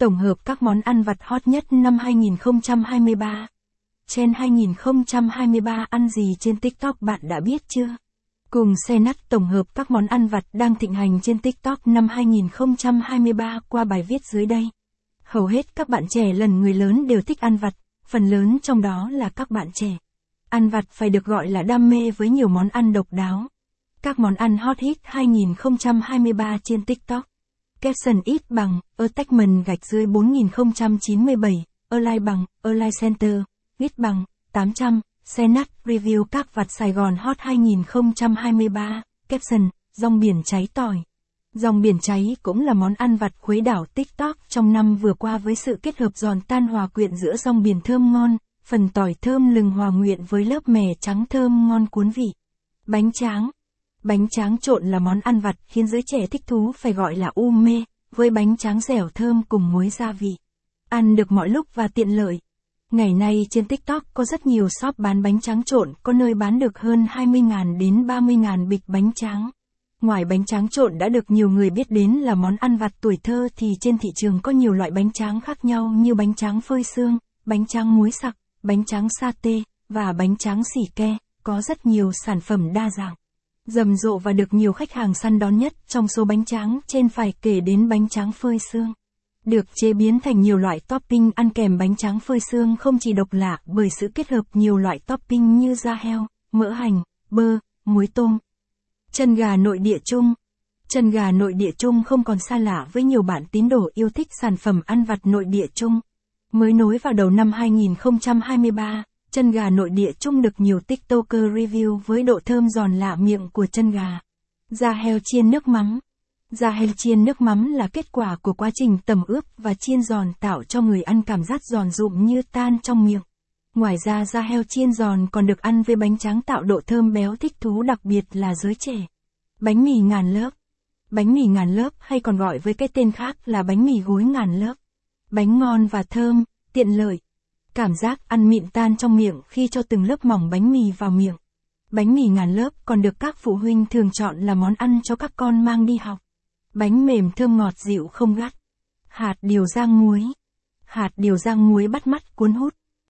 tổng hợp các món ăn vặt hot nhất năm 2023. Trên 2023 ăn gì trên TikTok bạn đã biết chưa? Cùng xe nắt tổng hợp các món ăn vặt đang thịnh hành trên TikTok năm 2023 qua bài viết dưới đây. Hầu hết các bạn trẻ lần người lớn đều thích ăn vặt, phần lớn trong đó là các bạn trẻ. Ăn vặt phải được gọi là đam mê với nhiều món ăn độc đáo. Các món ăn hot hit 2023 trên TikTok. Caption ít bằng, attachment gạch dưới 4097, align bằng, align center, ít bằng, 800, xe nắt, review các vặt Sài Gòn Hot 2023, caption, rong biển cháy tỏi. Rong biển cháy cũng là món ăn vặt khuấy đảo TikTok trong năm vừa qua với sự kết hợp giòn tan hòa quyện giữa rong biển thơm ngon, phần tỏi thơm lừng hòa nguyện với lớp mè trắng thơm ngon cuốn vị. Bánh tráng, Bánh tráng trộn là món ăn vặt khiến giới trẻ thích thú phải gọi là u mê, với bánh tráng dẻo thơm cùng muối gia vị. Ăn được mọi lúc và tiện lợi. Ngày nay trên TikTok có rất nhiều shop bán bánh tráng trộn, có nơi bán được hơn 20.000 đến 30.000 bịch bánh tráng. Ngoài bánh tráng trộn đã được nhiều người biết đến là món ăn vặt tuổi thơ thì trên thị trường có nhiều loại bánh tráng khác nhau như bánh tráng phơi xương, bánh tráng muối sặc, bánh tráng sa tê và bánh tráng xỉ ke, có rất nhiều sản phẩm đa dạng rầm rộ và được nhiều khách hàng săn đón nhất trong số bánh tráng trên phải kể đến bánh tráng phơi xương. Được chế biến thành nhiều loại topping ăn kèm bánh tráng phơi xương không chỉ độc lạ bởi sự kết hợp nhiều loại topping như da heo, mỡ hành, bơ, muối tôm. Chân gà nội địa chung Chân gà nội địa chung không còn xa lạ với nhiều bạn tín đồ yêu thích sản phẩm ăn vặt nội địa chung. Mới nối vào đầu năm 2023, Chân gà nội địa chung được nhiều TikToker review với độ thơm giòn lạ miệng của chân gà. Da heo chiên nước mắm. Da heo chiên nước mắm là kết quả của quá trình tẩm ướp và chiên giòn tạo cho người ăn cảm giác giòn rụm như tan trong miệng. Ngoài ra da heo chiên giòn còn được ăn với bánh tráng tạo độ thơm béo thích thú đặc biệt là giới trẻ. Bánh mì ngàn lớp. Bánh mì ngàn lớp hay còn gọi với cái tên khác là bánh mì gối ngàn lớp. Bánh ngon và thơm, tiện lợi, Cảm giác ăn mịn tan trong miệng khi cho từng lớp mỏng bánh mì vào miệng. Bánh mì ngàn lớp còn được các phụ huynh thường chọn là món ăn cho các con mang đi học. Bánh mềm thơm ngọt dịu không gắt. Hạt điều rang muối. Hạt điều rang muối bắt mắt cuốn hút.